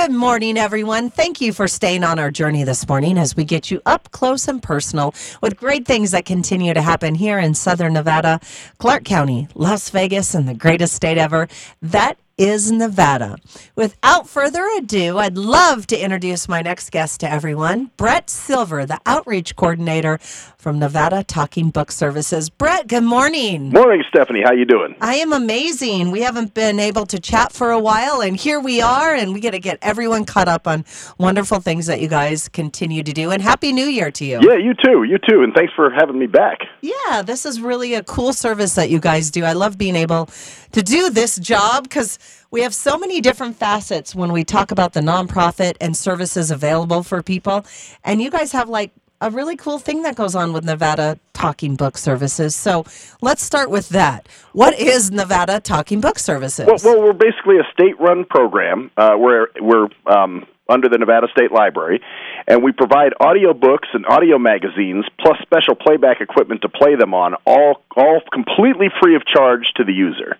Good morning, everyone. Thank you for staying on our journey this morning as we get you up close and personal with great things that continue to happen here in Southern Nevada, Clark County, Las Vegas, and the greatest state ever. That is Nevada. Without further ado, I'd love to introduce my next guest to everyone, Brett Silver, the outreach coordinator from Nevada Talking Book Services. Brett, good morning. Morning, Stephanie. How you doing? I am amazing. We haven't been able to chat for a while, and here we are, and we got to get everyone caught up on wonderful things that you guys continue to do. And Happy New Year to you. Yeah, you too. You too. And thanks for having me back. Yeah, this is really a cool service that you guys do. I love being able to do this job because we have so many different facets when we talk about the nonprofit and services available for people. And you guys have like a really cool thing that goes on with Nevada Talking Book Services. So let's start with that. What is Nevada Talking Book Services? Well, well we're basically a state-run program. Uh, we're we're um, under the Nevada State Library, and we provide audio books and audio magazines plus special playback equipment to play them on, all all completely free of charge to the user.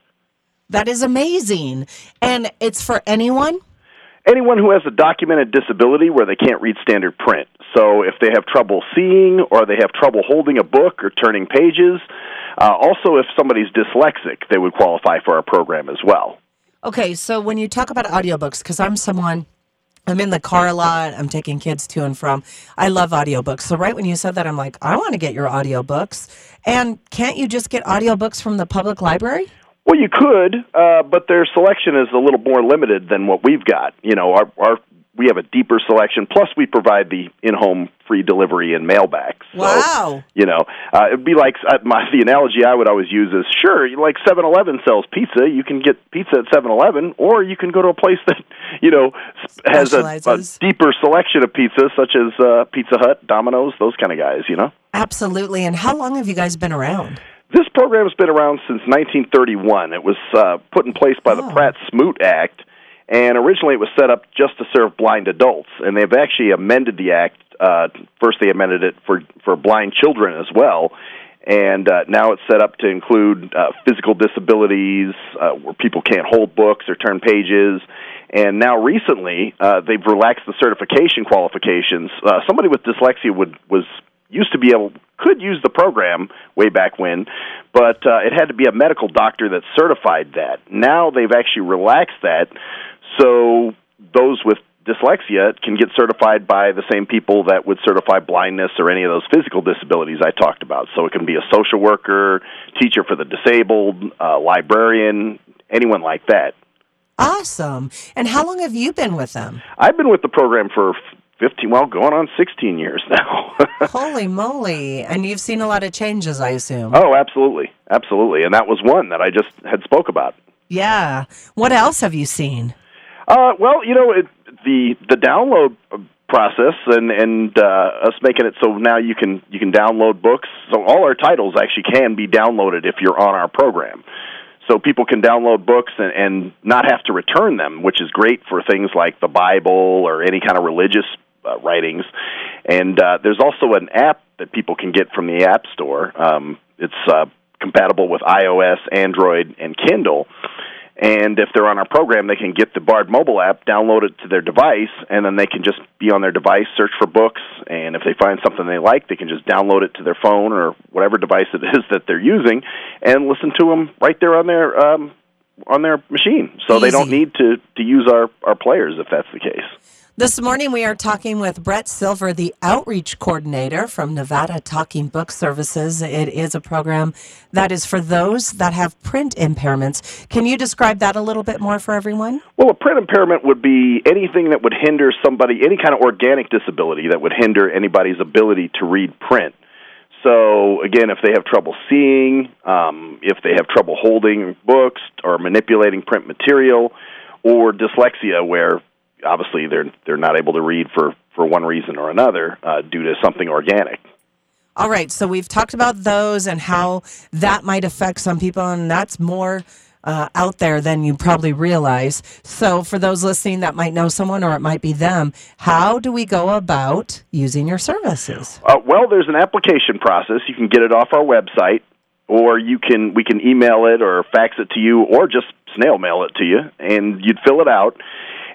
That is amazing. And it's for anyone? Anyone who has a documented disability where they can't read standard print. So if they have trouble seeing or they have trouble holding a book or turning pages, uh, also if somebody's dyslexic, they would qualify for our program as well. Okay, so when you talk about audiobooks, because I'm someone I'm in the car a lot. I'm taking kids to and from. I love audiobooks. So right when you said that, I'm like, I want to get your audiobooks. And can't you just get audiobooks from the public library? Well, you could, uh, but their selection is a little more limited than what we've got. You know, our, our we have a deeper selection. Plus, we provide the in-home free delivery and mailback. So, wow! You know, uh, it'd be like uh, my the analogy I would always use is sure, like Seven Eleven sells pizza. You can get pizza at Seven Eleven, or you can go to a place that you know has a, a deeper selection of pizzas, such as uh, Pizza Hut, Domino's, those kind of guys. You know. Absolutely. And how long have you guys been around? This program has been around since 1931. It was uh, put in place by the oh. Pratt Smoot Act, and originally it was set up just to serve blind adults. And they've actually amended the act. Uh, first, they amended it for for blind children as well, and uh, now it's set up to include uh, physical disabilities uh, where people can't hold books or turn pages. And now, recently, uh, they've relaxed the certification qualifications. Uh, somebody with dyslexia would was used to be able could use the program way back when, but uh, it had to be a medical doctor that certified that. Now they've actually relaxed that, so those with dyslexia can get certified by the same people that would certify blindness or any of those physical disabilities I talked about. So it can be a social worker, teacher for the disabled, uh, librarian, anyone like that. Awesome. And how long have you been with them? I've been with the program for 15 well going on 16 years now. Holy moly. And you've seen a lot of changes i assume. Oh absolutely. Absolutely. And that was one that i just had spoke about. Yeah. What else have you seen? Uh, well you know it, the the download process and and uh, us making it so now you can you can download books. So all our titles actually can be downloaded if you're on our program. So people can download books and, and not have to return them, which is great for things like the Bible or any kind of religious writings. And uh, there's also an app that people can get from the App Store. Um, it's uh, compatible with iOS, Android, and Kindle. And if they're on our program, they can get the Bard mobile app, download it to their device, and then they can just be on their device, search for books, and if they find something they like, they can just download it to their phone or whatever device it is that they're using, and listen to them right there on their um, on their machine. So Easy. they don't need to to use our our players if that's the case. This morning, we are talking with Brett Silver, the outreach coordinator from Nevada Talking Book Services. It is a program that is for those that have print impairments. Can you describe that a little bit more for everyone? Well, a print impairment would be anything that would hinder somebody, any kind of organic disability that would hinder anybody's ability to read print. So, again, if they have trouble seeing, um, if they have trouble holding books or manipulating print material, or dyslexia, where obviously they're they're not able to read for for one reason or another uh, due to something organic. All right, so we've talked about those and how that might affect some people, and that's more uh, out there than you probably realize. So, for those listening that might know someone or it might be them, how do we go about using your services? Uh, well, there's an application process. You can get it off our website, or you can we can email it or fax it to you, or just snail mail it to you, and you'd fill it out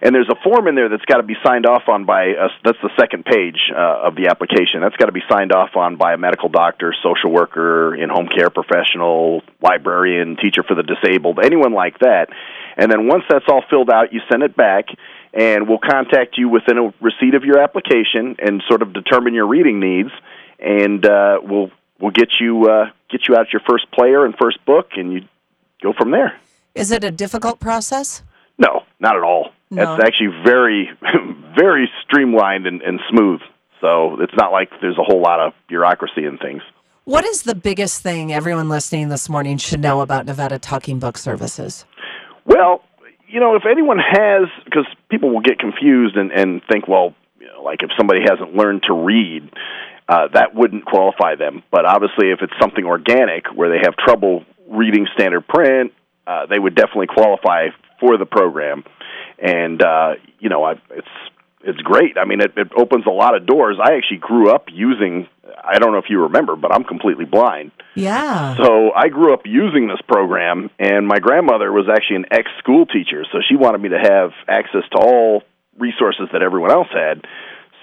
and there's a form in there that's got to be signed off on by a, that's the second page uh, of the application. That's got to be signed off on by a medical doctor, social worker, in-home care professional, librarian, teacher for the disabled, anyone like that. And then once that's all filled out, you send it back and we'll contact you within a receipt of your application and sort of determine your reading needs and uh, we'll we'll get you uh, get you out your first player and first book and you go from there. Is it a difficult process? No, not at all. No. It's actually very, very streamlined and, and smooth. So it's not like there's a whole lot of bureaucracy and things. What is the biggest thing everyone listening this morning should know about Nevada Talking Book Services? Well, you know, if anyone has, because people will get confused and, and think, well, you know, like if somebody hasn't learned to read, uh, that wouldn't qualify them. But obviously, if it's something organic where they have trouble reading standard print, uh, they would definitely qualify for the program. And uh, you know, I, it's it's great. I mean, it, it opens a lot of doors. I actually grew up using. I don't know if you remember, but I'm completely blind. Yeah. So I grew up using this program, and my grandmother was actually an ex school teacher, so she wanted me to have access to all resources that everyone else had.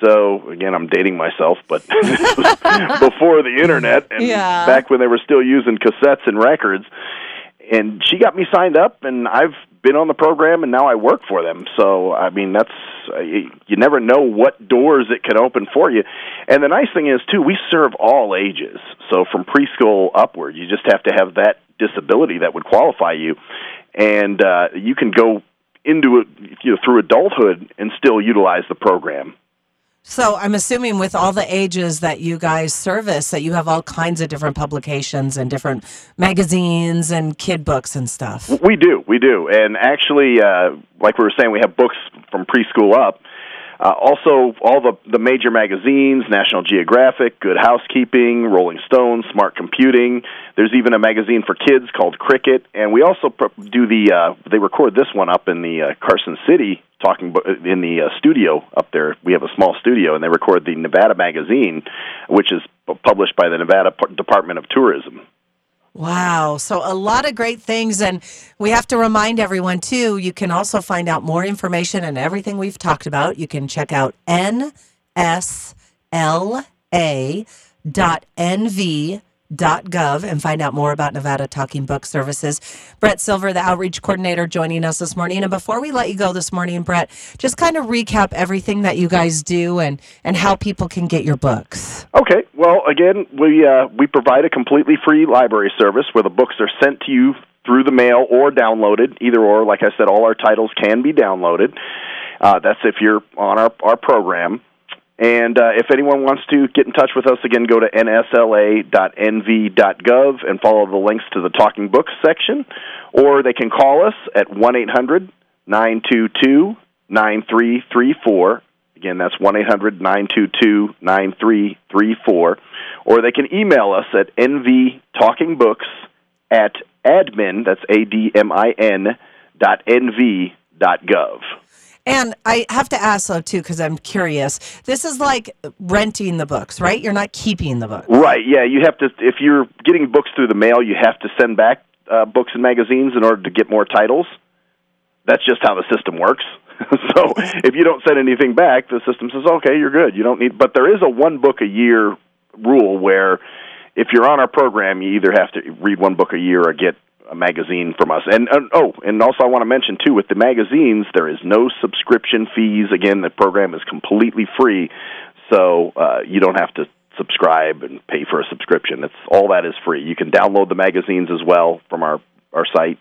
So again, I'm dating myself, but before the internet and Yeah. back when they were still using cassettes and records. And she got me signed up, and I've been on the program, and now I work for them. So I mean, that's uh, you you never know what doors it can open for you. And the nice thing is too, we serve all ages. So from preschool upward, you just have to have that disability that would qualify you, and uh, you can go into it you know, through adulthood and still utilize the program. So I'm assuming with all the ages that you guys service, that you have all kinds of different publications and different magazines and kid books and stuff. We do, we do, and actually, uh, like we were saying, we have books from preschool up. Uh, also, all the the major magazines: National Geographic, Good Housekeeping, Rolling Stone, Smart Computing. There's even a magazine for kids called Cricket, and we also do the. Uh, they record this one up in the uh, Carson City talking in the uh, studio up there. We have a small studio, and they record the Nevada magazine, which is published by the Nevada Department of Tourism. Wow. So a lot of great things. And we have to remind everyone, too, you can also find out more information and everything we've talked about. You can check out nsla.nv.gov and find out more about Nevada Talking Book Services. Brett Silver, the outreach coordinator, joining us this morning. And before we let you go this morning, Brett, just kind of recap everything that you guys do and, and how people can get your books. Okay. Well, again, we uh, we provide a completely free library service where the books are sent to you through the mail or downloaded. Either or, like I said, all our titles can be downloaded. Uh, that's if you're on our our program. And uh, if anyone wants to get in touch with us, again, go to nsla.nv.gov and follow the links to the Talking Books section, or they can call us at one eight hundred nine two two nine three three four. Again, that's 1 800 922 Or they can email us at nvtalkingbooks at admin, that's A D M I N, dot NV dot gov. And I have to ask though too, because I'm curious. This is like renting the books, right? You're not keeping the books, Right, yeah, you have to, if you're getting books through the mail, you have to send back uh, books and magazines in order to get more titles. That's just how the system works. so if you don't send anything back, the system says, okay, you're good. You don't need, but there is a one book a year rule where if you're on our program, you either have to read one book a year or get a magazine from us. And, and oh, and also I want to mention too, with the magazines, there is no subscription fees. Again, the program is completely free, so uh, you don't have to subscribe and pay for a subscription. It's all that is free. You can download the magazines as well from our our site.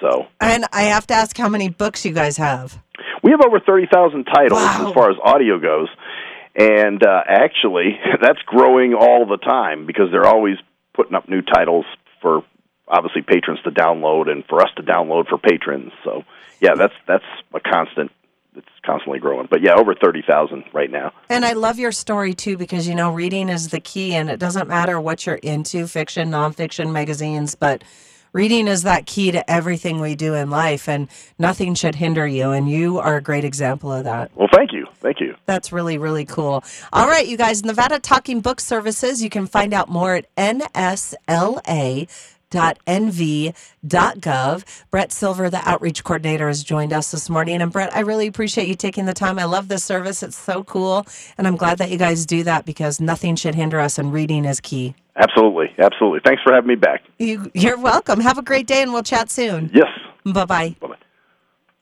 So And I have to ask how many books you guys have. we have over thirty thousand titles Wow. as far as audio goes, and uh, actually that's growing all the time because they're always putting up new titles for obviously patrons to download and for us to download for patrons. So yeah, that's that's a constant. It's constantly growing, but yeah, over thirty thousand right now. And I love your story too because you know reading is the key, and it doesn't matter what you're into fiction, nonfiction, magazines, but reading is that key to everything we do in life, and nothing should hinder you. And you are a great example of that. Well, thank you, thank you. That's really, really cool. All right, you guys, Nevada Talking Book Services, you can find out more at nsla.nv.gov. nv.gov. Brett Silver, the outreach coordinator, has joined us this morning. And Brett, I really appreciate you taking the time. I love this service. It's so cool. And I'm glad that you guys do that because nothing should hinder us, and reading is key. Absolutely. Absolutely. Thanks for having me back. You, you're welcome. Have a great day, and we'll chat soon. Yes. Bye bye.